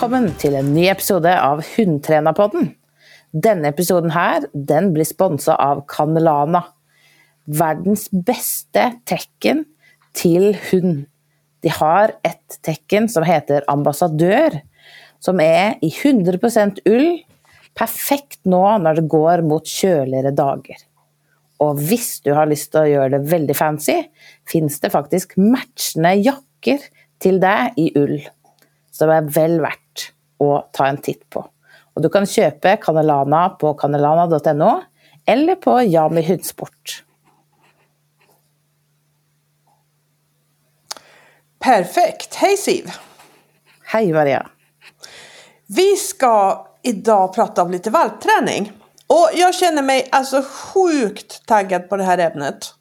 velkommen til en ny episode av Hundtrenerpodden. Denne episoden her, den blir sponsa av Canelana. Verdens beste tekken til hund. De har et tekken som heter Ambassadør, som er i 100 ull. Perfekt nå når det går mot kjøligere dager. Og hvis du har lyst til å gjøre det veldig fancy, fins det faktisk matchende jakker til deg i ull. som är er vel å ta en titt på. Og du kan kjøpe Canelana på canelana.no, eller på Yami Hundsport. Perfekt. Hej Siv! Hej Maria! Vi ska idag prata om lite valpträning. Och jag känner mig alltså sjukt taggad på det här ämnet.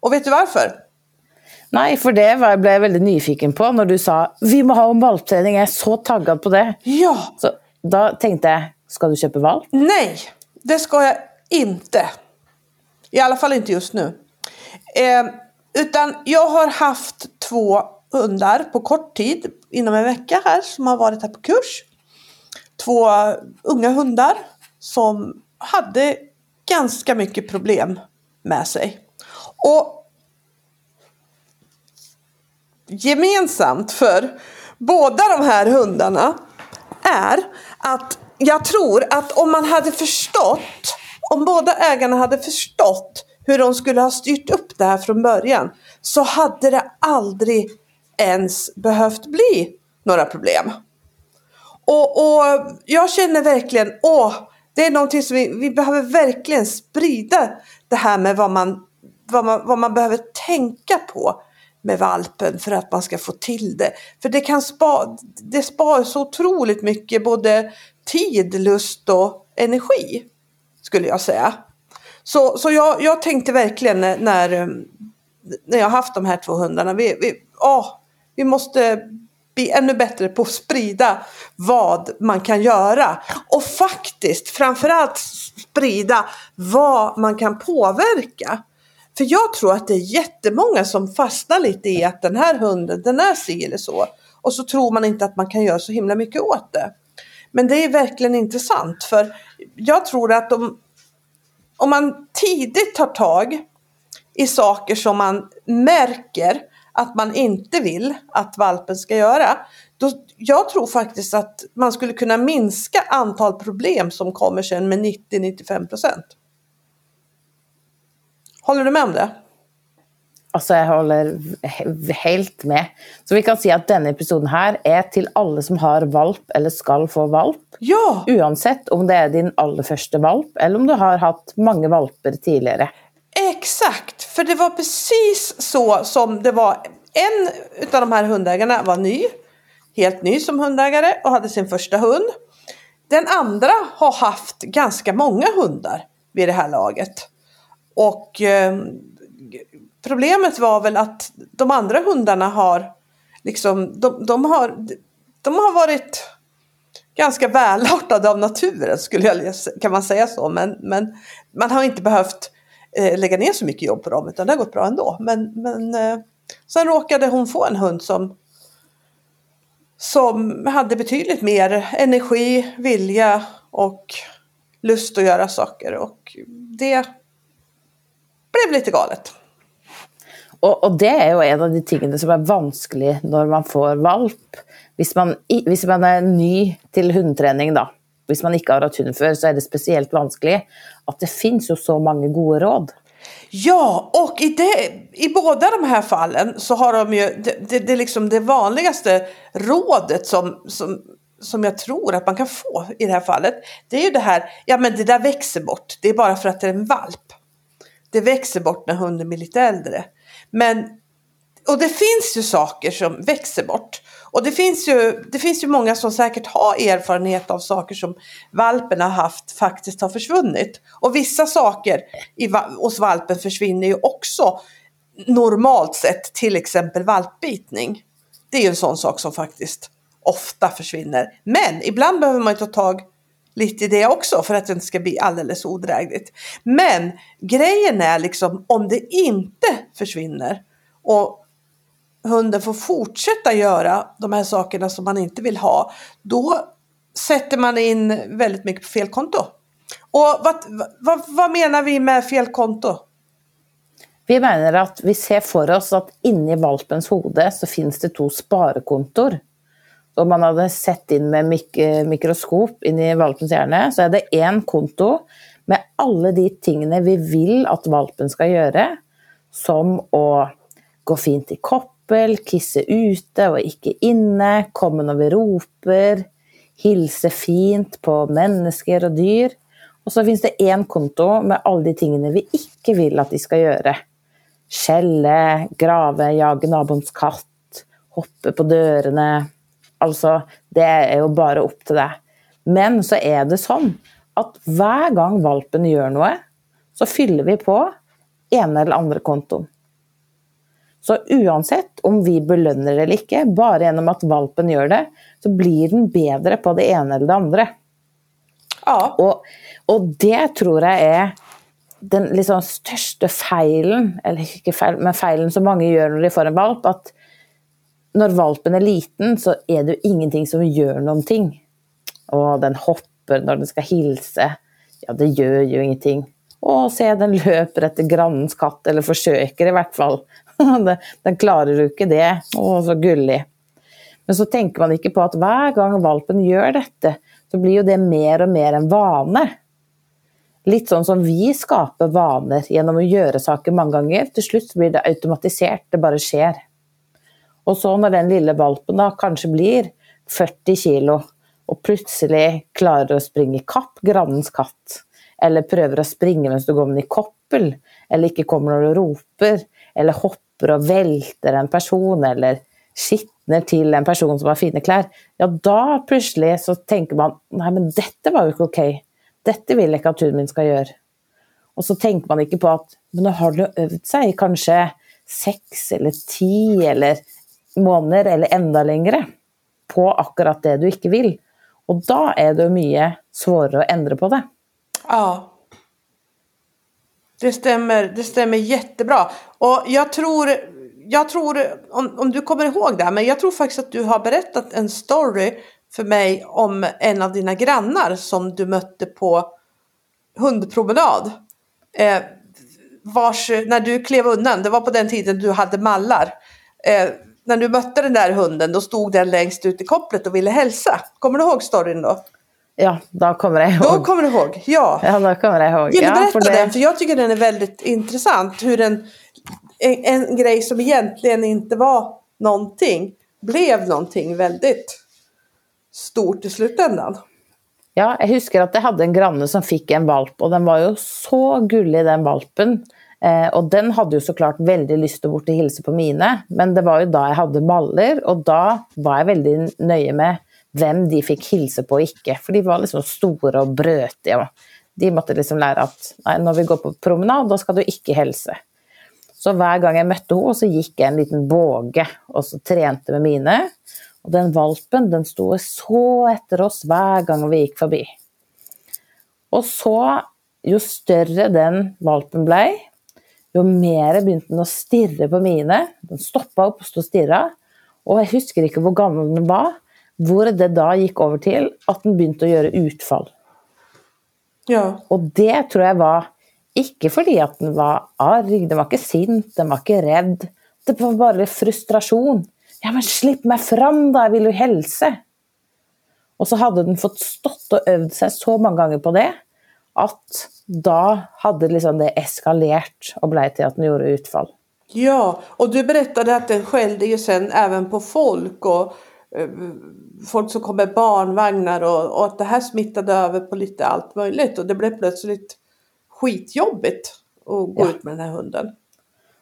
Och vet du varför? Nej, för det var- blev jag väldigt nyfiken på när du sa vi må ha om valpträning. Jag är så taggad på det. Ja, Så då tänkte jag, ska du köpa valp? nej, det ska jag inte. I alla fall inte just nu. Eh, utan jag har haft två hundar på kort tid, inom en vecka här, som har varit här på kurs. Två unga hundar som hade ganska mycket problem med sig. Och gemensamt för båda de här hundarna är att jag tror att om man hade förstått, om båda ägarna hade förstått hur de skulle ha styrt upp det här från början så hade det aldrig ens behövt bli några problem. Och, och jag känner verkligen, åh, det är någonting som vi, vi behöver verkligen sprida det här med vad man, vad, man, vad man behöver tänka på med valpen för att man ska få till det. För det kan spa, det spar så otroligt mycket både tid, lust och energi skulle jag säga. Så, så jag, jag tänkte verkligen när, när, eh, när jag haft de här två hundarna, vi, vi, åh, vi måste bli ännu bättre på att sprida vad man kan göra. Och faktiskt framförallt sprida vad man kan påverka. För jag tror att det är jättemånga som fastnar lite i att den här hunden, den är si eller så. Och så tror man inte att man kan göra så himla mycket åt det. Men det är verkligen intressant för jag tror att om, om man tidigt tar tag i saker som man märker att man inte vill att valpen ska göra. Då, jag tror faktiskt att man skulle kunna minska antal problem som kommer sen med 90-95%. Håller du med om det? Altså, jeg holder he- helt med. Så vi kan si at denne episoden her er til alle som har valp eller skal få valp. Ja, Uansett om det er din aller første valp, eller om du har hatt mange valper tidligere. exakt. För det var precis så som det var. En av de här hundägarna var ny, helt ny som hundägare och hade sin första hund. Den andra har haft ganska många hundar vid det här laget. Och eh, problemet var väl att de andra hundarna har liksom, de, de har, de har varit ganska välartade av naturen, skulle jag, kan man säga så. Men, men man har inte behövt eh, lägga ner så mycket jobb på dem, utan det har gått bra ändå. Men, men eh, sen råkade hon få en hund som, som hade betydligt mer energi, vilja och lust att göra saker. Och det blev lite galet. Og, og det er jo en av de tingene som er vanskelig når man får valp. Hvis man, hvis man er ny til hundetrening, da. Hvis man ikke har hatt hund før, så er det spesielt vanskelig at det finnes jo så mange gode råd. Ja, och i, det, i båda de här fallen så har de ju det, det, det, är liksom det vanligaste rådet som, som, som jag tror att man kan få i det här fallet. Det är ju det här, ja men det där växer bort. Det är bara för att det är en valp. Det växer bort när hunden blir lite äldre. Men, och det finns ju saker som växer bort. Och det finns, ju, det finns ju många som säkert har erfarenhet av saker som valpen har haft faktiskt har försvunnit. Och vissa saker i, hos valpen försvinner ju också normalt sett, till exempel valpbitning. Det är ju en sån sak som faktiskt ofta försvinner. Men ibland behöver man ju ta tag lite i det också för att det inte ska bli alldeles odrägligt. Men grejen är liksom om det inte försvinner och hunden får fortsätta göra de här sakerna som man inte vill ha, då sätter man in väldigt mycket på fel konto. Och vad, vad, vad menar vi med fel konto? Vi menar att vi ser för oss att inne i valpens huvud så finns det två sparkontor. Om man hade sett in med mik eh, mikroskop in i valpens hjärna så är det en konto med alla de tingene vi vill att valpen ska göra. Som att gå fint i koppel, kissa ute och inte inne, komma när vi ropar, hälsa fint på människor och djur. Och så finns det en konto med alla de tingene vi inte vill att de ska göra. Skälla, grave, jaga grannens katt, hoppa på dörrarna. Alltså, det är ju bara upp till det. Men så är det så att varje gång valpen gör något så fyller vi på ena eller andra konton. Så oavsett om vi belönar det eller inte, bara genom att valpen gör det, så blir den bättre på det ena eller det andra. Ja. Och, och det tror jag är den liksom största feilen, eller inte feil, men feilen som många gör när de får en valp, att när valpen är liten så är det ju ingenting som gör någonting. Och den hoppar när den ska hilsa. Ja, det gör ju ingenting. Och se, den löper efter grannens katt, eller försöker i vart fall. den klarar ju inte det. Åh, så gullig. Men så tänker man inte på att varje gång valpen gör detta så blir ju det mer och mer en vana. Lite sånn som vi skapar vanor genom att göra saker många gånger. Till slut blir det automatiserat, det bara sker. Och så när den lilla valpen då kanske blir 40 kilo och plötsligt klarar att springa kapp grannens katt, eller prövar att springa medan du går i koppel, eller inte kommer när du ropar, eller hoppar och välter en person, eller skitner till en person som har fina kläder, ja då plötsligt så tänker man, nej men detta var ju inte okej. Detta vill jag inte att hunden min ska göra. Och så tänker man inte på att, men nu har du övat sig kanske sex eller tio eller månader eller ända längre på akkurat det du inte vill. Och då är det mycket svårare att ändra på det. Ja. Det stämmer, det stämmer jättebra. Och jag tror, jag tror om, om du kommer ihåg det, här, men jag tror faktiskt att du har berättat en story för mig om en av dina grannar som du mötte på hundpromenad. Eh, vars, när du klev undan, det var på den tiden du hade mallar. Eh, när du mötte den där hunden, då stod den längst ut i kopplet och ville hälsa. Kommer du ihåg storyn då? Ja, då kommer jag ihåg. Då kommer du ihåg, ja. Ja, då kommer jag ihåg. Vill du ja, berätta för det... den? För jag tycker den är väldigt intressant. Hur en, en, en grej som egentligen inte var någonting blev någonting väldigt stort i slutändan. Ja, jag husker att jag hade en granne som fick en valp och den var ju så gullig den valpen. Eh, och den hade ju såklart väldigt lust att bort och hälsa på mina, men det var ju då jag hade mallar och då var jag väldigt nöjd med vem de fick hälsa på och inte, för de var liksom stora och brötiga. De måste liksom lära att när vi går på promenad, då ska du inte hälsa. Så varje gång jag mötte henne så gick jag en liten båge och så tränade med mina. Och den valpen den stod så efter oss varje gång vi gick förbi. Och så, ju större den valpen blev, ju mer började den att stirra på mina. Den stoppade upp och stod och stirrade. Och jag husker inte hur gammal den var, hvor det då gick över till att den började att göra utfall. Ja. Och det tror jag var, inte för att den var arg, den var inte sint, den var inte rädd. Det var bara frustration. Ja, men slipp mig fram då, jag vill ju hälsa. Och så hade den fått stått och övat sig så många gånger på det, att då hade liksom det eskalerat och blivit till att den gjorde utfall. Ja, och du berättade att den skällde ju sen även på folk och eh, folk som kom med barnvagnar och, och att det här smittade över på lite allt möjligt och det blev plötsligt skitjobbigt att gå Ja. ut med den här hunden.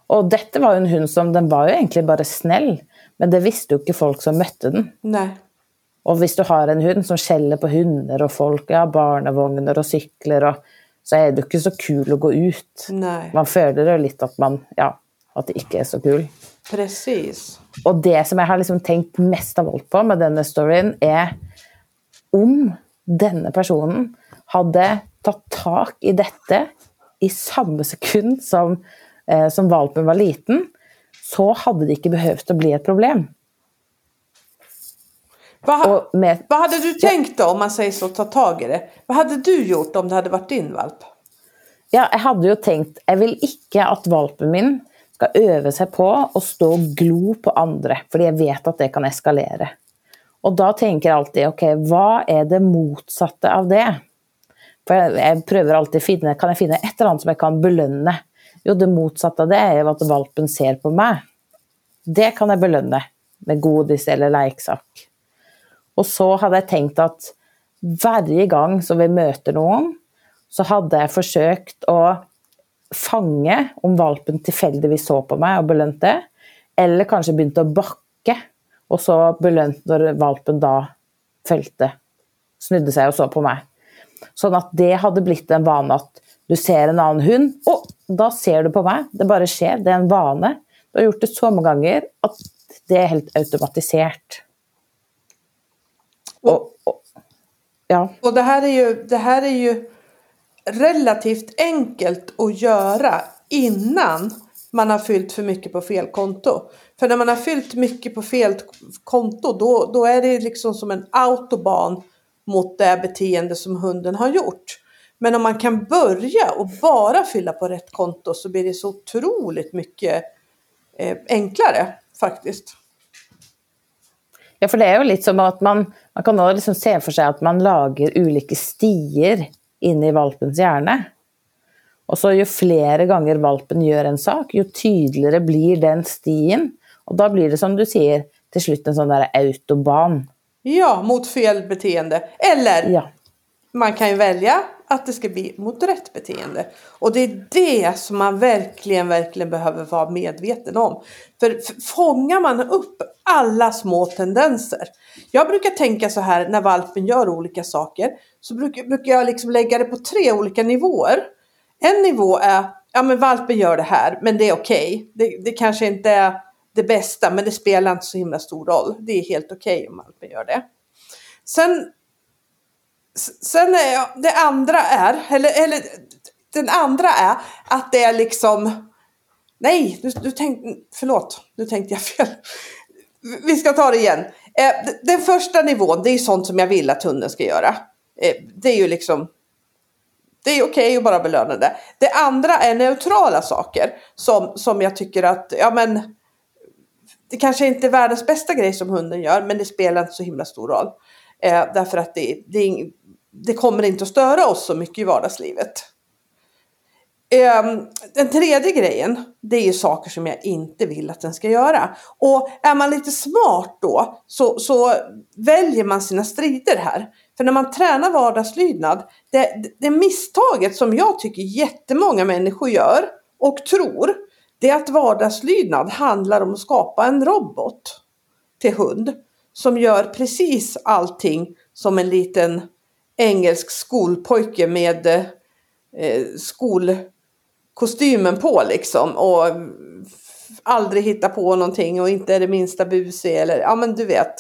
Och detta var ju en hund som, den var ju egentligen bara snäll, men det visste ju inte folk som mötte den. Nej. Och om du har en hund som skäller på hundar och folk, ja, barnvagnar och cyklar, och, så är det inte så kul att gå ut. Nej, Man det lite att, man, ja, att det inte är så kul. precis. Och det som jag har liksom tänkt mest av allt på med denna storyn är om denna personen hade tagit tag i detta i samma sekund som, eh, som valpen var liten, så hade det inte behövt att bli ett problem. Vad, med, vad hade du tänkt då om man säger så, ta tag i det? Vad hade du gjort om det hade varit din valp? Ja, jag hade ju tänkt, jag vill inte att valpen min ska öva sig på att stå och glo på andra, för jag vet att det kan eskalera. Och då tänker jag alltid, okej, okay, vad är det motsatta av det? För jag, jag prövar alltid finna, kan jag finna ett eller annat som jag kan belöna? Jo, det motsatta det är att valpen ser på mig. Det kan jag belöna med godis eller leksak. Och så hade jag tänkt att varje gång som vi möter någon så hade jag försökt att fånga om valpen tillfälligtvis såg på mig och belönade det. Eller kanske började att backa och så belönade när valpen då följde, snudde sig och såg på mig. Så att det hade blivit en vana att du ser en annan hund och då ser du på mig. Det bara sker, det är en vana. Du har gjort det så många gånger att det är helt automatiserat. Och, och, ja. och det, här är ju, det här är ju relativt enkelt att göra innan man har fyllt för mycket på fel konto. För när man har fyllt mycket på fel konto då, då är det liksom som en autobahn mot det beteende som hunden har gjort. Men om man kan börja och bara fylla på rätt konto så blir det så otroligt mycket eh, enklare faktiskt. Ja, för det är ju lite som att man, man kan också liksom se för sig att man lagar olika stier inne i valpens hjärna. Och så ju fler gånger valpen gör en sak, ju tydligare blir den stien. Och då blir det som du säger, till slut en sån där autobahn. Ja, mot fel beteende. Eller ja. man kan ju välja att det ska bli mot rätt beteende. Och det är det som man verkligen, verkligen behöver vara medveten om. För fångar man upp alla små tendenser. Jag brukar tänka så här när valpen gör olika saker. Så brukar, brukar jag liksom lägga det på tre olika nivåer. En nivå är, ja men valpen gör det här, men det är okej. Okay. Det, det kanske inte är det bästa, men det spelar inte så himla stor roll. Det är helt okej okay om valpen gör det. Sen Sen är det andra är, eller, eller den andra är att det är liksom Nej, du, du tänk, förlåt, nu tänkte jag fel. Vi ska ta det igen. Eh, den första nivån, det är sånt som jag vill att hunden ska göra. Eh, det är ju liksom, det är okej okay att bara belöna det. Det andra är neutrala saker som, som jag tycker att, ja men, det kanske inte är världens bästa grej som hunden gör, men det spelar inte så himla stor roll. Eh, därför att det, det, det kommer inte att störa oss så mycket i vardagslivet. Eh, den tredje grejen, det är ju saker som jag inte vill att den ska göra. Och är man lite smart då så, så väljer man sina strider här. För när man tränar vardagslydnad, det, det misstaget som jag tycker jättemånga människor gör och tror, det är att vardagslydnad handlar om att skapa en robot till hund som gör precis allting som en liten engelsk skolpojke med eh, skolkostymen på liksom och aldrig hitta på någonting och inte är det minsta busig eller ja men du vet.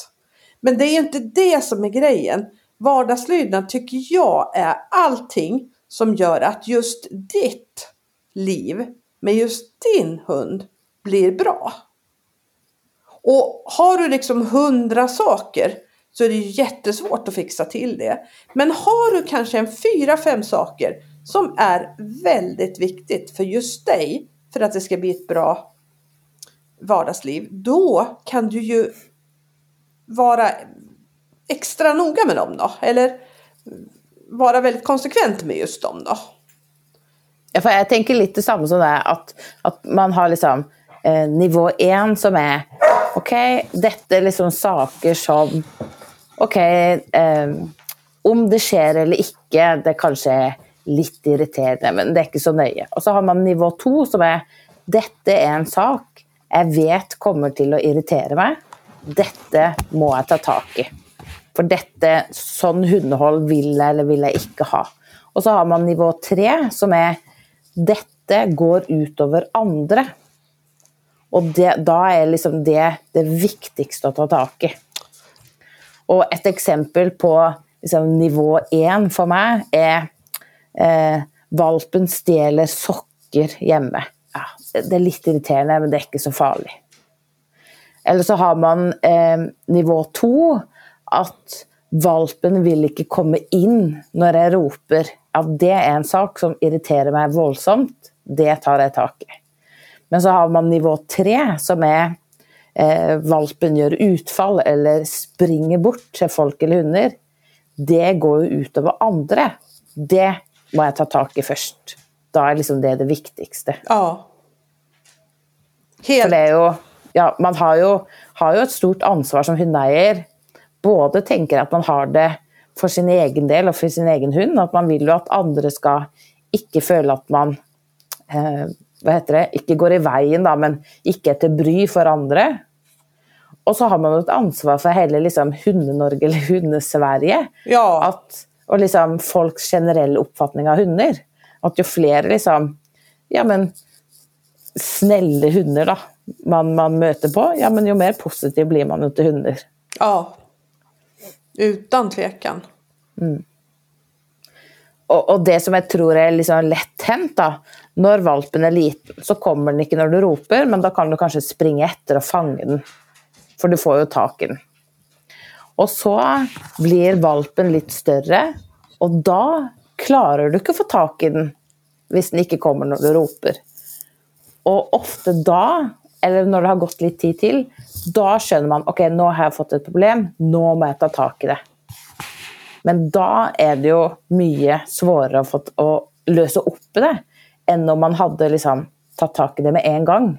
Men det är ju inte det som är grejen. Vardagslydnad tycker jag är allting som gör att just ditt liv med just din hund blir bra. Och har du liksom hundra saker så är det jättesvårt att fixa till det. Men har du kanske en fyra, fem saker som är väldigt viktigt för just dig för att det ska bli ett bra vardagsliv. Då kan du ju vara extra noga med dem då. Eller vara väldigt konsekvent med just dem då. Ja, för jag tänker lite samma som det, att, att man har liksom eh, nivå 1 som är okay, detta är liksom saker som okej, okay, eh, om det sker eller inte, det kanske är lite irriterande, men det är inte så nöje. Och så har man nivå 2 som är detta är en sak jag vet kommer till att irritera mig. Detta må jag ta tag i. För detta, sån hundhåll vill jag eller vill jag inte ha. Och så har man nivå 3 som är detta går ut över andra. Och det, då är liksom det det viktigaste att ta tag i. Och ett exempel på liksom, nivå 1 för mig är eh, valpen stjäler socker hemma. ja, det är lite irriterande men det är inte så farligt. Eller så har man eh, nivå 2, att valpen vill inte komma in när jag ropar. At det är en sak som irriterar mig våldsamt. Det tar jag tag i. Men så har man nivå tre, som er eh, valpen gjør utfall eller springer bort til folk eller hunder. Det går jo utover andre. Det må jeg ta tak i først. Da er liksom det det viktigste. Ja. Helt. det er jo, ja, man har jo, har jo et stort ansvar som hundeeier. Både tenker at man har det for sin egen del og for sin egen hund. At man vil jo at andre skal ikke føle at man eh, hva heter det, ikke går i veien, da, men ikke er til bry for andre. Og så har man jo et ansvar for hele liksom, Hunde-Norge eller Hunde-Sverige. Ja. At, og liksom folks generelle oppfatning av hunder. At jo flere liksom Ja, men snälla hunder då, man, man möter på, ja men ju mer positiv blir man ute hunder. ja. Utan tvekan. Och, och det som jag tror är liksom lätt hänt då, när valpen är liten så kommer den inte när du ropar, men då kan du kanske springa efter och fånga den. För du får ju tag i den. Och så blir valpen lite större och då klarar du inte att få tag i den om den inte kommer när du ropar. Och ofta då, eller när det har gått lite tid till, då känner man okej, nu har jag fått ett problem, nu måste jag ta tag i det. Men då är det ju mycket svårare att, få, att lösa upp det än om man hade liksom tagit tag i det med en gång.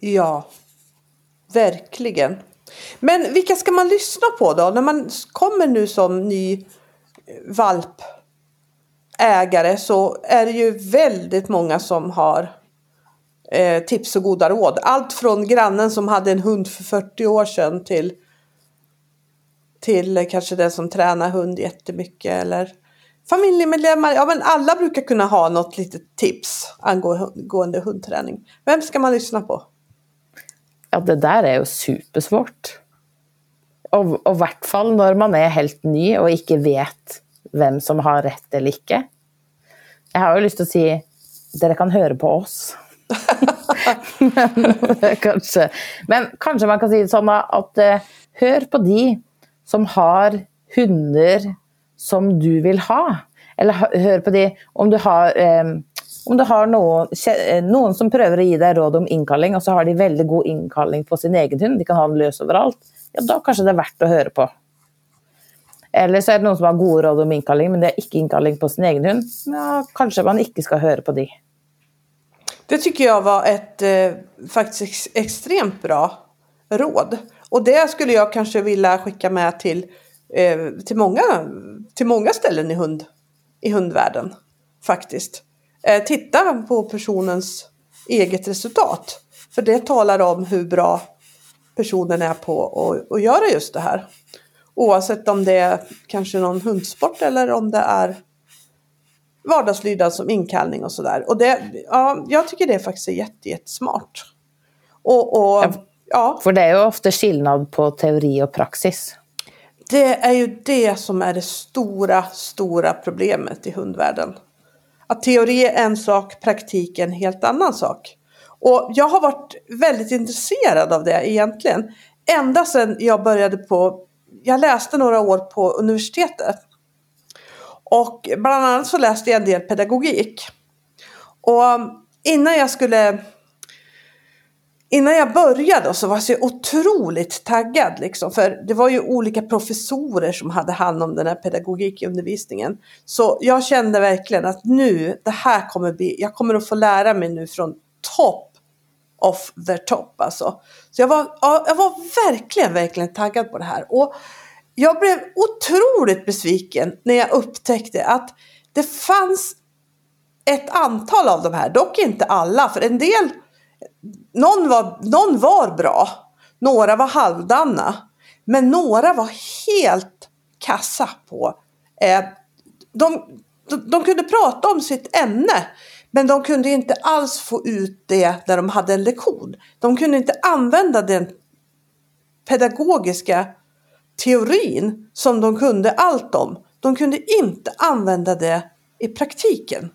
Ja, verkligen. Men vilka ska man lyssna på då? När man kommer nu som ny eh, valpägare så är det ju väldigt många som har eh, tips och goda råd. Allt från grannen som hade en hund för 40 år sedan till, till kanske den som tränar hund jättemycket eller familjemedlemmar. Ja men alla brukar kunna ha något litet tips angående hundträning. Vem ska man lyssna på? Ja, det där är ju supersvårt. Och, och i vart fall när man är helt ny och inte vet vem som har rätt eller inte. Jag har ju lust att säga, dere kan höra på oss. men, kanske, men kanske man kan säga så att eh, hör på de som har hundar som du vill ha. Eller hör på de om du har eh, om du har någon, eh, någon som prövar att ge dig råd om inkallning och så har de väldigt god inkallning på sin egen hund, de kan ha den lös överallt, ja då kanske det är värt att höra på. Eller så är det någon som har goda råd om inkallning men det är inte inkallning på sin egen hund, ja kanske man inte ska höra på de. Det tycker jag var ett eh, faktiskt ex extremt bra råd. Och det skulle jag kanske vilja skicka med till, eh, till, många, till många ställen i, hund, i hundvärlden. Faktiskt. Eh, titta på personens eget resultat. För det talar om hur bra personen är på att, att göra just det här. Oavsett om det är kanske någon hundsport eller om det är vardagslydnad som inkallning och sådär. Och det, ja, jag tycker det faktiskt är jätte, jättesmart. Och, och Ja. För det är ju ofta skillnad på teori och praxis. det är ju det som är det stora, stora problemet i hundvärlden. Att teori är en sak, praktik är en helt annan sak. Och jag har varit väldigt intresserad av det egentligen. Ända sedan jag började på, jag läste några år på universitetet. Och bland annat så läste jag en del pedagogik. Och innan jag skulle Innan jag började så var jag så otroligt taggad liksom. För det var ju olika professorer som hade hand om den här pedagogikundervisningen. Så jag kände verkligen att nu, det här kommer bli, jag kommer att få lära mig nu från top of the top alltså. Så jag var, jag var verkligen, verkligen taggad på det här. Och jag blev otroligt besviken när jag upptäckte att det fanns ett antal av de här, dock inte alla, för en del, någon var, någon var bra, några var halvdana, men några var helt kassa på. Eh, de, de, de kunde prata om sitt ämne, men de kunde inte alls få ut det när de hade en lektion. De kunde inte använda den pedagogiska teorin som de kunde allt om. De kunde inte använda det i praktiken.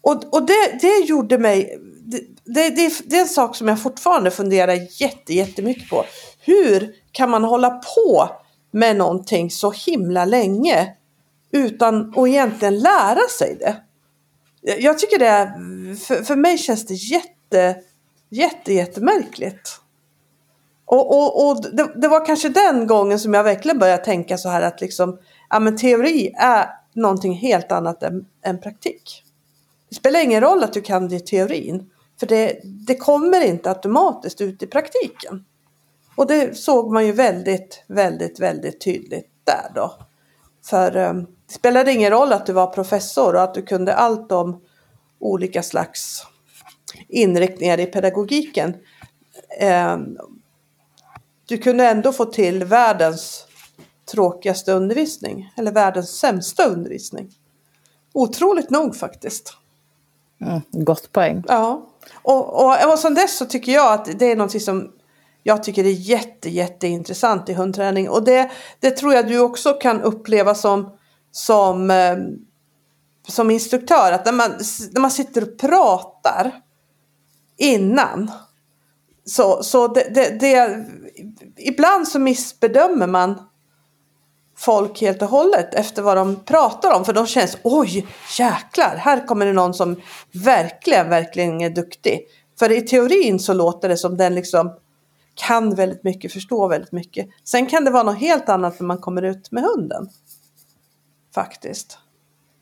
Och, och det, det gjorde mig, det, det, det, det är en sak som jag fortfarande funderar jätte, jättemycket på. Hur kan man hålla på med någonting så himla länge utan att egentligen lära sig det? Jag tycker det, är, för, för mig känns det jätte, jätte, jättemärkligt. Och, och, och det, det, var kanske den gången som jag verkligen började tänka så här att liksom, ja men teori är någonting helt annat än, än praktik. Det spelar ingen roll att du kan det i teorin. För det, det kommer inte automatiskt ut i praktiken. Och det såg man ju väldigt, väldigt, väldigt tydligt där då. För eh, det spelade ingen roll att du var professor och att du kunde allt om olika slags inriktningar i pedagogiken. Eh, du kunde ändå få till världens tråkigaste undervisning. Eller världens sämsta undervisning. Otroligt nog faktiskt. Mm, gott poäng. Ja. Och, och, och som dess så tycker jag att det är något som jag tycker är jätte, jätteintressant i hundträning. Och det, det tror jag du också kan uppleva som, som, eh, som instruktör. Att när man, när man sitter och pratar innan. Så, så det, det, det, ibland så missbedömer man folk helt och hållet efter vad de pratar om. För de känns, oj jäklar, här kommer det någon som verkligen, verkligen är duktig. För i teorin så låter det som den liksom kan väldigt mycket, förstår väldigt mycket. Sen kan det vara något helt annat när man kommer ut med hunden. Faktiskt.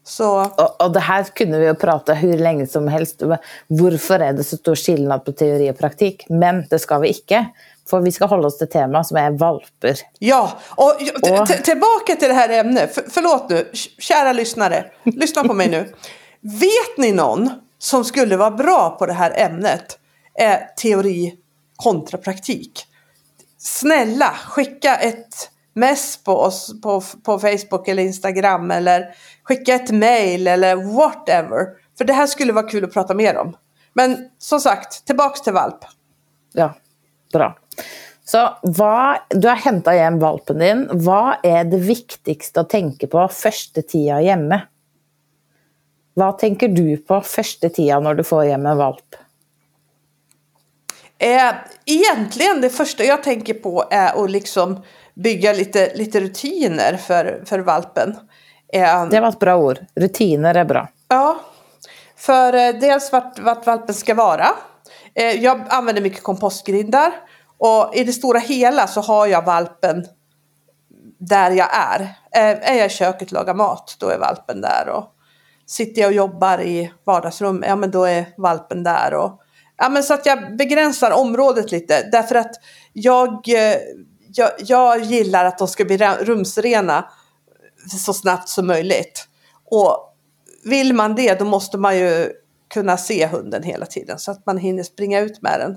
Så... Och, och det här kunde vi ju prata hur länge som helst Varför är det så stor skillnad på teori och praktik? Men det ska vi inte. För vi ska hålla oss till tema som är valper. Ja, och, och... tillbaka till det här ämnet. För, förlåt nu, kära lyssnare. Lyssna på mig nu. Vet ni någon som skulle vara bra på det här ämnet? Eh, teori kontra praktik. Snälla, skicka ett mess på oss på, på Facebook eller Instagram eller skicka ett mail eller whatever. För det här skulle vara kul att prata mer om. Men som sagt, tillbaks till valp. Ja, bra. Så vad, du har hämtat hem valpen din. Vad är det viktigaste att tänka på första tiden hemma? Vad tänker du på första tiden när du får hem en valp? Eh, egentligen det första jag tänker på är att liksom bygga lite, lite rutiner för, för valpen. Eh, det var ett bra ord. Rutiner är bra. Ja, för eh, dels vart, vart valpen ska vara. Eh, jag använder mycket kompostgrindar. Och i det stora hela så har jag valpen där jag är. Eh, är jag i köket och lagar mat, då är valpen där. Och sitter jag och jobbar i vardagsrum, ja men då är valpen där. Och, ja, men så att jag begränsar området lite. Därför att jag, jag, jag gillar att de ska bli rumsrena så snabbt som möjligt. Och vill man det, då måste man ju kunna se hunden hela tiden så att man hinner springa ut med den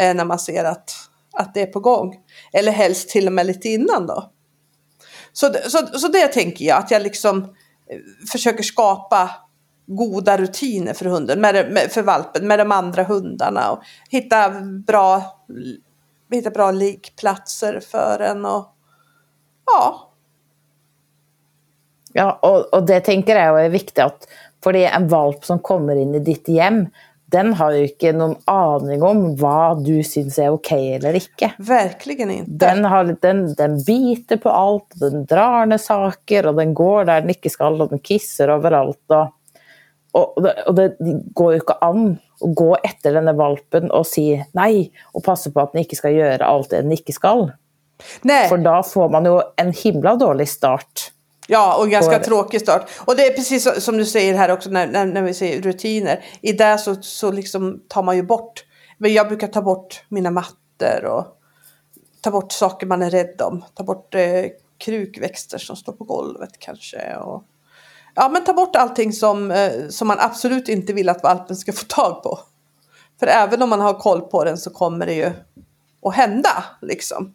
eh, när man ser att, att det är på gång. Eller helst till och med lite innan då. Så, så, så det tänker jag, att jag liksom eh, försöker skapa goda rutiner för hunden, med, med, för valpen, med de andra hundarna och hitta bra, hitta bra likplatser för en och ja. Ja, och, och det tänker jag är viktigt att för en valp som kommer in i ditt hem, den har ju inte någon aning om vad du syns är okej eller inte. Verkligen inte. Den, har, den, den biter på allt, den drar ner saker och den går där den inte ska och den kissar överallt. Och, och, det, och det går ju inte an att gå efter den där valpen och säga nej och passa på att den inte ska göra allt det den inte ska. Nej. För då får man ju en himla dålig start Ja, och ganska tråkig start. Och det är precis som du säger här också när, när, när vi säger rutiner. I det så, så liksom tar man ju bort. Men jag brukar ta bort mina mattor och ta bort saker man är rädd om. Ta bort eh, krukväxter som står på golvet kanske. Och, ja, men ta bort allting som, eh, som man absolut inte vill att valpen ska få tag på. För även om man har koll på den så kommer det ju att hända liksom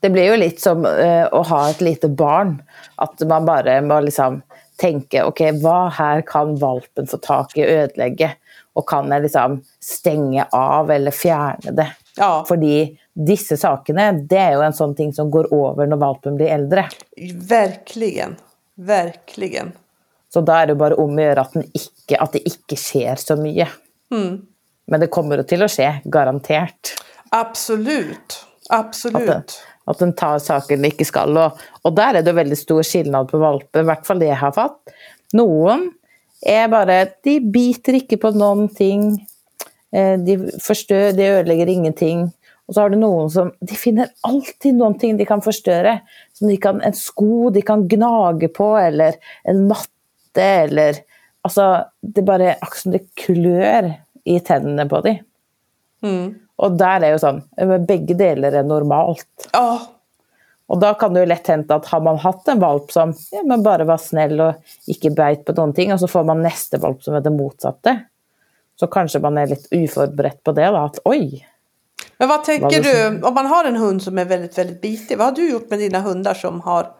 det blir ju lite som uh, att ha ett litet barn. Att man bara måste liksom tänka, okej okay, vad här kan valpen få tag i och ödelägga? Och kan jag liksom stänga av eller fjärna det? Ja. För dessa sakerna, det är ju en sån ting som går över när valpen blir äldre. Verkligen, verkligen. Så då är det bara om att, den icke, att det inte sker så mycket. Mm. Men det kommer till att ske, garanterat. Absolut. Absolut. At den, at den tar saker den ikke skal. Og, og der er det veldig stor skillnad på valper, i hvert fall det jeg har fått. Noen er bare De biter ikke på noen ting. Eh, De forstør, de ødelegger ingenting. Og så har du noen som De finner alltid noen ting de kan forstørre. Som de kan, en sko de kan gnage på, eller en matte, eller Altså, det akkurat som det klør i tennene på dem. Mm. Og der er jo sånn Begge deler er normalt. Ja, Og da kan det jo lett hende at har man hatt en valp som ja, men bare var snill og ikke beit på noen ting, og så får man neste valp som er det motsatte, så kanskje man er litt uforberedt på det. da, At oi, Men vad tänker du, om man har en hund som är väldigt, väldigt bitig, vad har du gjort med dina hundar som har,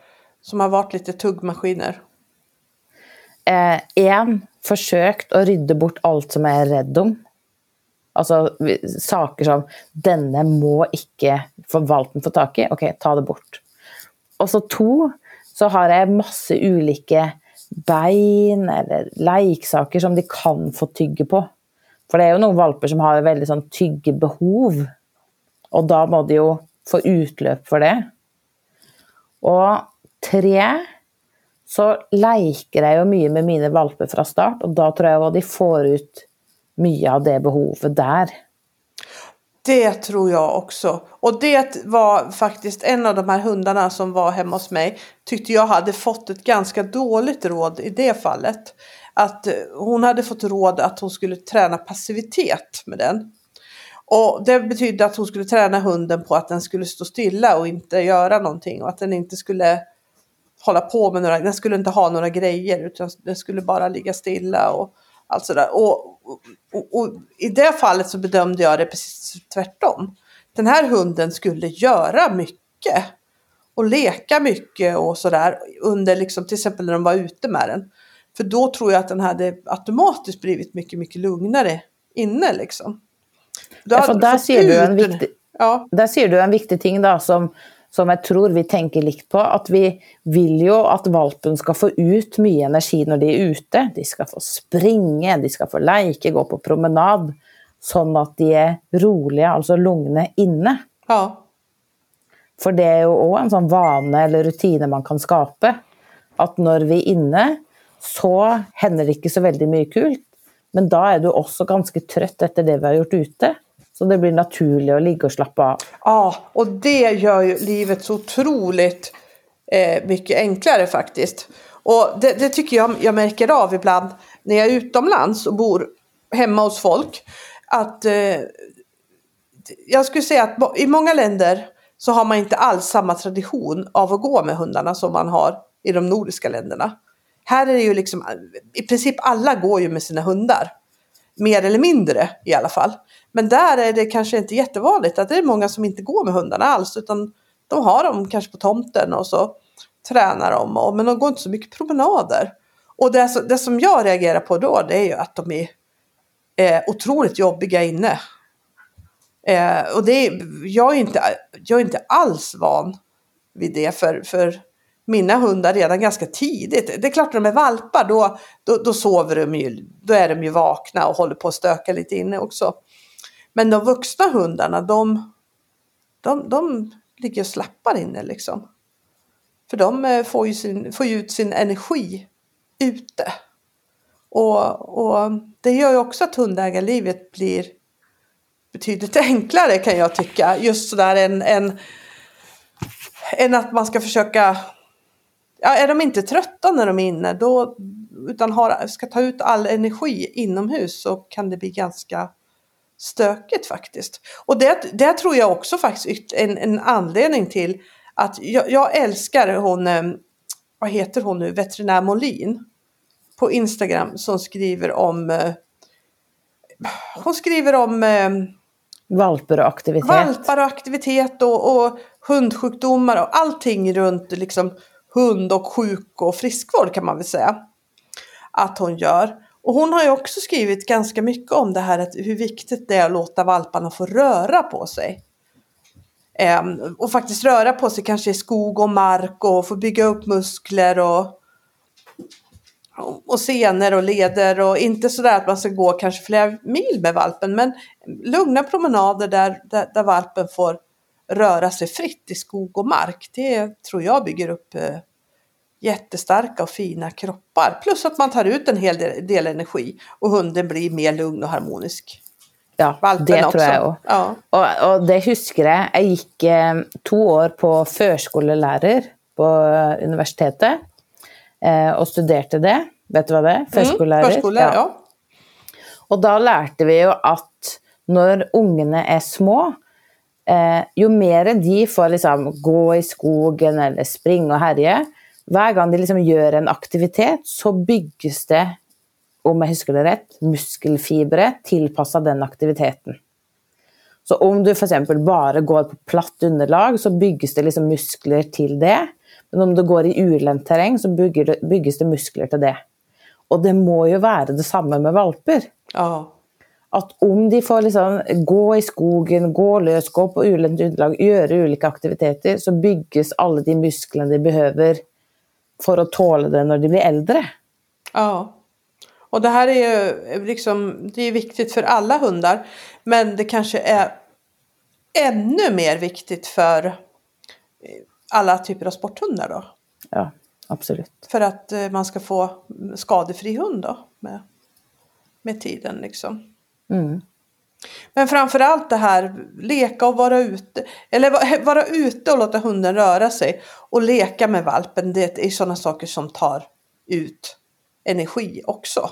som har varit lite tuggmaskiner? Eh, forsøkt å rydde bort alt som jeg er redd om. Altså vi- saker som 'denne må ikke forvalten få tak i', ok, ta det bort. Og så to, så har jeg masse ulike bein eller leiksaker som de kan få tygge på. For det er jo noen valper som har veldig sånn tyggebehov, og da må de jo få utløp for det. Og tre, så leker jeg jo mye med mine valper fra start, og da tror jeg att de får ut mye av det behovet der. Det tror jag också. Och det var faktiskt en av de här hundarna som var hemma hos mig. Tyckte jag hade fått ett ganska dåligt råd i det fallet. Att hon hade fått råd att hon skulle träna passivitet med den. Och det betydde att hon skulle träna hunden på att den skulle stå stilla och inte göra någonting. Och att den inte skulle hålla på med några, den skulle inte ha några grejer utan den skulle bara ligga stilla och allt sådär. Och, och, och, och i det fallet så bedömde jag det precis tvärtom. Den här hunden skulle göra mycket och leka mycket och sådär under liksom till exempel när de var ute med den. För då tror jag att den hade automatiskt blivit mycket, mycket lugnare inne liksom. Hade for du der sier du en viktig, Ja, der sier du en viktig ting da, som, som jeg tror vi tenker likt på. At vi vil jo at valpen skal få ut mye energi når de er ute. De skal få springe, de skal få leke, gå på promenad. Sånn at de er rolige, altså lugne, inne. ja. For det er jo òg en sånn vane eller rutine man kan skape. At når vi er inne, så hender det ikke så veldig mye kult. Men då är du också ganska trött efter det vi har gjort ute. Så det blir naturligt att ligga och slappa av. Ja, och det gör ju livet så otroligt eh, mycket enklare faktiskt. Och det, det tycker jag jag märker av ibland när jag är utomlands och bor hemma hos folk. Att eh, jag skulle säga att i många länder så har man inte alls samma tradition av att gå med hundarna som man har i de nordiska länderna. Här är det ju liksom, i princip alla går ju med sina hundar. Mer eller mindre i alla fall. Men där är det kanske inte jättevanligt att det är många som inte går med hundarna alls utan de har dem kanske på tomten och så tränar de och, men de går inte så mycket promenader. Och det, som- det som jag reagerar på då det är ju att de är eh, otroligt jobbiga inne. Eh, och det är, jag, är inte, jag är inte alls van vid det för, för mina hundar redan ganska tidigt. Det är klart när de är valpar då, då, då sover de ju, då är de ju vakna och håller på att stöka lite inne också. Men de vuxna hundarna de, de, de ligger och slappar inne liksom. För de eh, får ju, sin, får ju ut sin energi ute. Och, och det gör ju också att hundägarlivet blir betydligt enklare kan jag tycka. Just sådär en, en, än att man ska försöka Ja, är de inte trötta när de är inne då, utan har, ska ta ut all energi inomhus så kan det bli ganska stökigt faktiskt. Och det, det tror jag också faktiskt en, en anledning till att jag, jag älskar hon, eh, vad heter hon nu, veterinär Molin på Instagram som skriver om eh, hon skriver om eh, Valper og aktivitet. valpar och aktivitet och, och hundsjukdomar och allting runt liksom hund och sjuk och friskvård kan man väl säga. Att hon gör. Och hon har ju också skrivit ganska mycket om det här att hur viktigt det är att låta valparna få röra på sig. Ehm, och faktiskt röra på sig kanske i skog och mark och få bygga upp muskler och och senor och leder och inte sådär att man ska gå kanske flera mil med valpen men lugna promenader där, där, där valpen får röra sig fritt i skog och mark. Det tror jag bygger upp eh, jättestarka och fina kroppar. Plus att man tar ut en hel del, del energi och hunden blir mer lugn och harmonisk. Ja, Valpen det tror jeg òg. Ja. Og, og det husker jeg. Jeg gikk eh, to år på førskolelærer på eh, universitetet eh, og studerte det. Vet du hva det er? Førskolelærer. Mm, Förskola, ja. Og da lærte vi jo at når ungene er små, eh, jo mer de får liksom gå i skogen eller springa och härja. Varje gång de liksom gör en aktivitet, så byggs det, om jag husker det rätt, muskelfibrer tillpassade den aktiviteten. Så om du till exempel bara går på platt underlag, så byggs det liksom muskler till det. Men om du går i ulendt terräng så bygger det, det muskler till det. Och det må ju vara detsamma med valper. ja. At om de får liksom gå i skogen, gå løs, gå på ulendt underlag, gjøre ulike aktiviteter, så bygges alle de musklene de behøver for å tåle det når de blir äldre. Ja. Och det här är ju liksom, det är viktigt för alla hundar. Men det kanske är ännu mer viktigt för alla typer av sporthundar då. Ja, absolutt. För att eh, man ska få skadefri hund då med, med tiden liksom. Mm. Men framförallt det här leka och vara ute. Eller va- vara ute och låta hunden röra sig. Och leka med valpen. Det är sådana saker som tar ut energi också.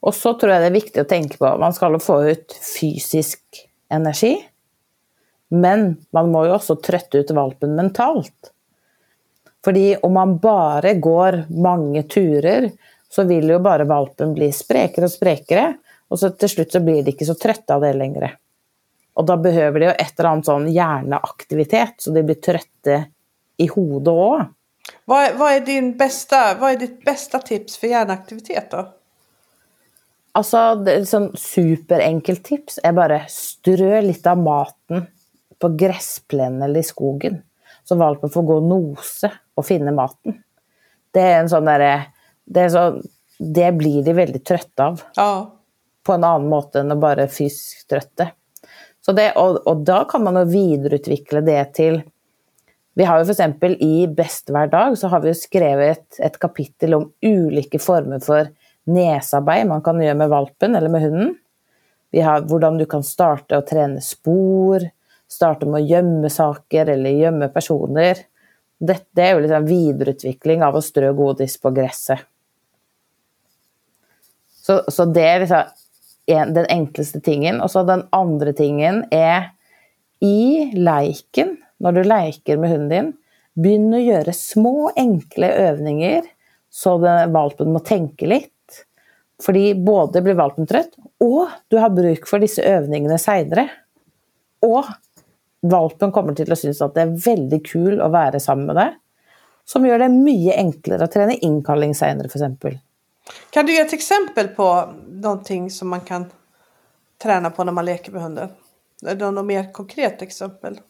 Og så tror jeg det er viktig å tenke på Man skal jo få ut fysisk energi, men man må jo også trøtte ut valpen mentalt. Fordi om man bare går mange turer, så vil jo bare valpen bli sprekere og sprekere, og så til slutt så blir de ikke så trøtte av det lenger. Og da behøver de jo et eller annet sånn hjerneaktivitet, så de blir trøtte i hodet òg. Vad, är- vad, är din bästa, vad är ditt bästa tips för hjärnaktivitet då? Altså, det er sånn superenkelt tips er bare strø litt av maten på gressplenen eller i skogen. Så valpen får gå og nose og finne maten. Det er en sånn derre det, er sånn, det blir de veldig trøtte av. Ja, på en annen måte enn å bare fysisk trøtte. Så det, og, og da kan man jo videreutvikle det til Vi har jo f.eks. i Best hver dag så har vi jo skrevet et kapittel om ulike former for näsarbete man kan gjøre med valpen eller med hunden. Vi har hvordan du kan starte å trene spor, starte med å gjemme saker eller gjemme personer. Dette er jo liksom videreutvikling av å strø godis på gresset. Så, så det er liksom den enkleste tingen. Og så den andre tingen er i leiken, når du leker med hunden din, begynn å gjøre små, enkle øvninger, så den, valpen må tenke litt. Fordi både blir valpen trøtt, og du har bruk for disse øvningene seinere. Og valpen kommer til å synes at det er veldig kul å være sammen med deg. Som gjør det mye enklere å trene innkalling seinere, f.eks. Kan du ge ett exempel på någonting som man kan träna på när man leker med hunden? Är det något mer konkret exempel?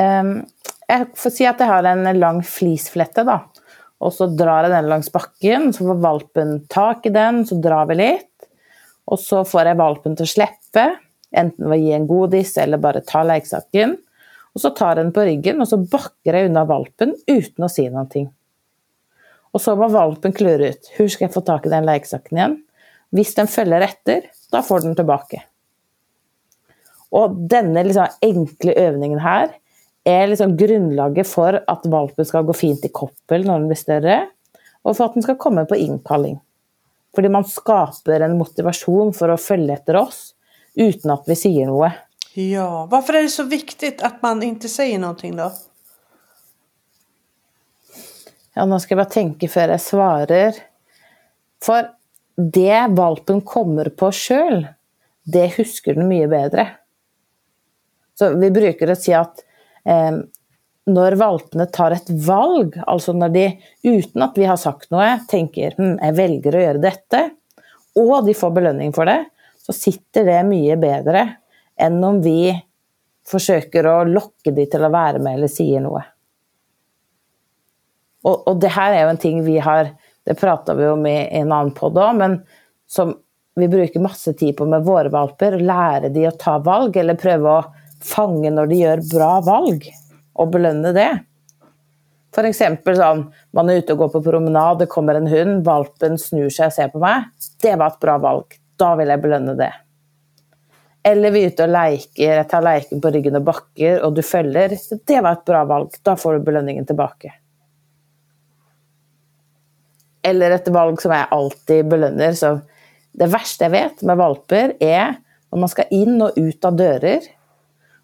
Um, jag får si att jag har en lång flisflette, då. Och så drar jag den längs backen. så får valpen tak i den, så drar vi lite. Och så får jag valpen att släppa. Antingen enten ved å gi en godis eller bara ta leksaken. Och så tar jag den på ryggen, och så bakker jag undan valpen utan att si någonting. Och så må valpen klure ut Hur ska jag få tak i den leksaken igen? Hvis den følger etter, da får den tilbake. Og denne liksom enkle øvningen her er liksom grunnlaget for at valpen skal gå fint i koppel når den blir større, og for at den skal komme på innkalling. Fordi man skaper en motivasjon for å følge etter oss uten at vi sier noe. Ja, varför är det så viktigt att man inte säger någonting då? Ja, nå skal jeg bare tenke før jeg svarer. For det valpen kommer på själv, det husker den mycket bättre. Så vi brukar säga si att eh, när valpene tar ett valg, alltså när de utan att vi har sagt något, tänker hm, jag väljer att göra detta, och de får belöning för det, så sitter det mycket bättre än om vi försöker att locka dem till att vara med eller säga något. Och, och det här är ju en ting vi har det pratar vi om i en annan podd òg, men som vi bruker masse tid på med våre valper. Lære de å ta valg, eller prøve å fange når de gjør bra valg, og belønne det. Till exempel sånn, man er ute og går på promenad. det kommer en hund, valpen snur seg og ser på meg. Det var et bra valg. Da vil jeg belønne det. Eller vi er ute og leker, jeg tar leiken på ryggen og bakker, og du følger. Det var et bra valg. Da får du belønningen tilbake. Eller et valg som jeg alltid belønner. Så det verste jeg vet med valper, er når man skal inn og ut av dører,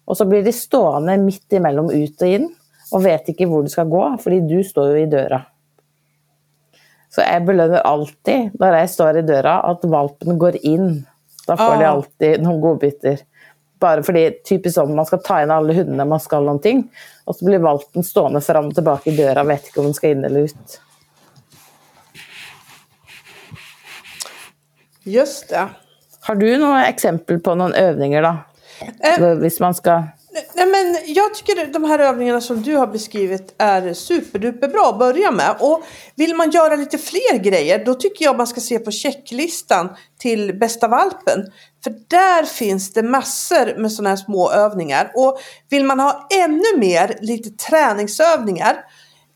og så blir de stående midt imellom ut og inn, og vet ikke hvor de skal gå, fordi du står jo i døra. Så jeg belønner alltid, når jeg står i døra, at valpen går inn. Da får de Ah. alltid noen godbiter. Bare fordi typisk sånn man skal ta inn alle hundene man skal noen ting, og så blir valpen stående fram og tilbake i døra, vet ikke om den skal inn eller ut. Just det. Har du några exempel på någon övningar då? Eh, Hvis man ska... Nej, men jag tycker de här övningarna som du har beskrivit är superduper bra att börja med. Och vill man göra lite fler grejer då tycker jag man ska se på checklistan till bästa valpen. För där finns det massor med sådana här små övningar. Och vill man ha ännu mer lite träningsövningar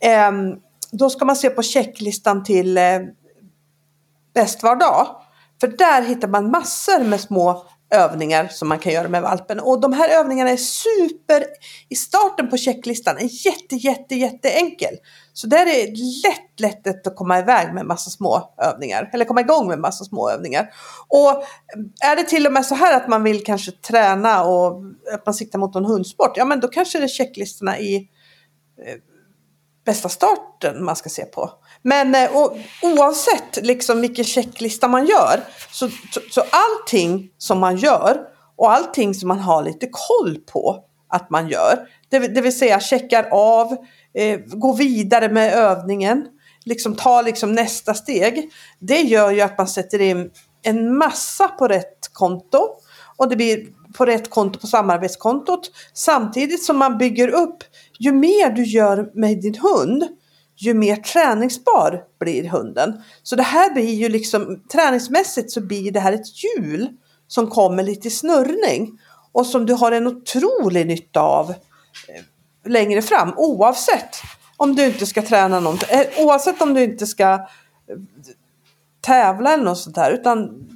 ehm, då ska man se på checklistan till eh, bäst var dag. För där hittar man massor med små övningar som man kan göra med valpen. Och de här övningarna är super, i starten på checklistan, är jätte, jätte, jätteenkel. Så där är det lätt, lätt, lätt att komma iväg med massa små övningar. Eller komma igång med massa små övningar. Och är det till och med så här att man vill kanske träna och att man siktar mot någon hundsport, ja men då kanske det är checklistorna i eh, bästa starten man ska se på. Men eh, och, oavsett liksom vilken checklista man gör så, så, så allting som man gör och allting som man har lite koll på att man gör, det, vill- det vill säga checkar av, eh, går vidare med övningen, liksom tar liksom nästa steg. Det gör ju att man sätter in en massa på rätt konto och det blir på rätt konto på samarbetskontot samtidigt som man bygger upp ju mer du gör med din hund ju mer träningsbar blir hunden. Så det här blir ju liksom träningsmässigt så blir det här ett hjul som kommer lite i snurrning och som du har en otrolig nytta av eh, längre fram oavsett om du inte ska träna någonting, eh, oavsett om du inte ska eh, tävla eller något sånt där utan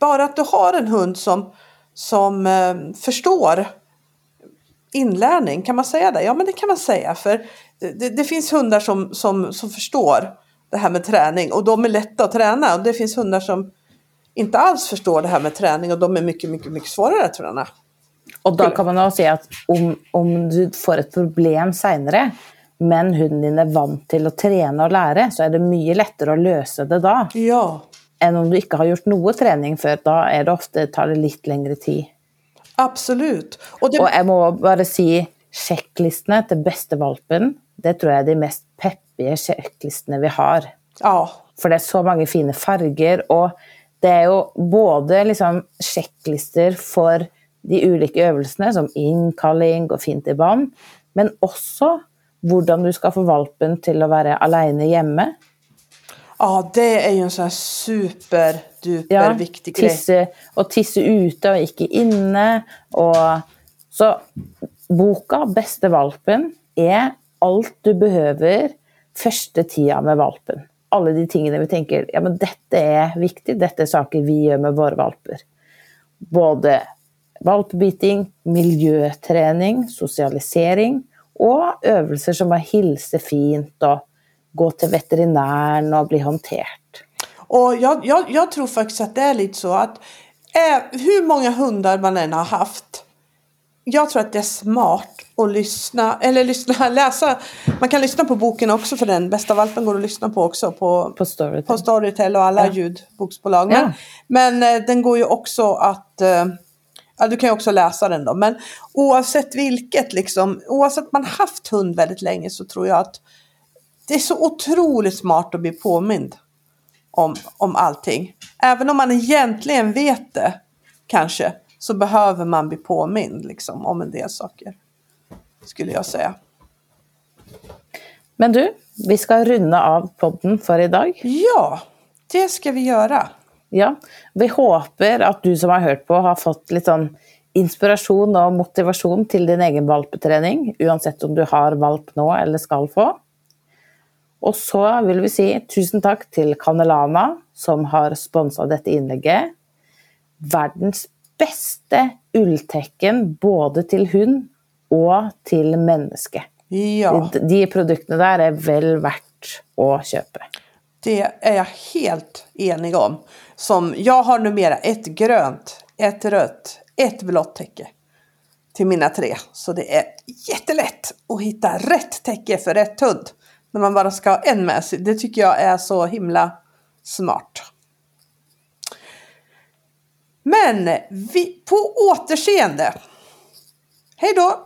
bara att du har en hund som, som förstår inlärning, kan man säga det? Ja men det kan man säga för det, det finns hundar som, som, som förstår det här med träning och de är lätta att träna och det finns hundar som inte alls förstår det här med träning och de är mycket, mycket, mycket svårare att träna. Och då kan man också säga att om, om du får ett problem senare, men hunden din är van till att träna och lära, så är det mycket lättare att lösa det då. Ja, Än om du inte har gjort någon träning för då är det ofta, tar det lite längre tid. absolut. Och det, Och jag må bara säga, checklistorna till bästa valpen, det tror jag är de mest peppiga checklistorna vi har. ja, For det er så mange fine farger, og det er jo både liksom sjekklister for de ulike øvelsene, som innkalling og fint i bånd, men også hvordan du skal få valpen til å være alene hjemme. ja, det är ju en sån här superduper Ja, viktig grej. tisse, og tisse ute og ikke inne. Og, så boka 'Beste valpen' er allt du behöver första tiden med valpen. Alla de tingene vi tänker ja, men detta är viktigt, detta är saker vi gör med våra valpar. Både valpbiting, miljöträning, socialisering och övningar som att hilse fint och gå till veterinären och bli hanterad. Och jag, jag, jag tror faktiskt att det är lite så att eh, hur många hundar man än har haft. Jag tror att det är smart att lyssna, eller lyssna, läsa. Man kan lyssna på boken också för den. Bästa valpen går att lyssna på också på, På Storytel. på Storytel och alla Ja. ljudboksbolag. Men, Ja. men eh, den går ju också att eh, Ja, du kan ju också läsa den då. Men oavsett vilket, liksom, oavsett man haft hund väldigt länge så tror jag att det är så otroligt smart att bli påmind om, om allting. Även om man egentligen vet det, kanske, så behöver man bli påmind liksom, om en del saker. Skulle jag säga. Men du, vi ska runda av podden för idag. Ja, det ska vi göra. Ja, vi hoppas att du som har hört på har fått lite sån inspiration och motivation till din egen valpeträning, oavsett om du har valp nu eller ska få. Och så vill vi säga tusen tack till Canelana som har sponsrat detta inlägg. Världens bästa ulltecken både till hund och till människa. Ja, De, de produkterna där är väl värt att köpa. det är jag helt enig om. Som jag har numera ett grönt, ett rött, ett blått täcke till mina tre. Så det är jättelätt att hitta rätt täcke för rätt hund. När man bara ska ha en med sig. Det tycker jag är så himla smart. Men vi, på återseende. Hej då!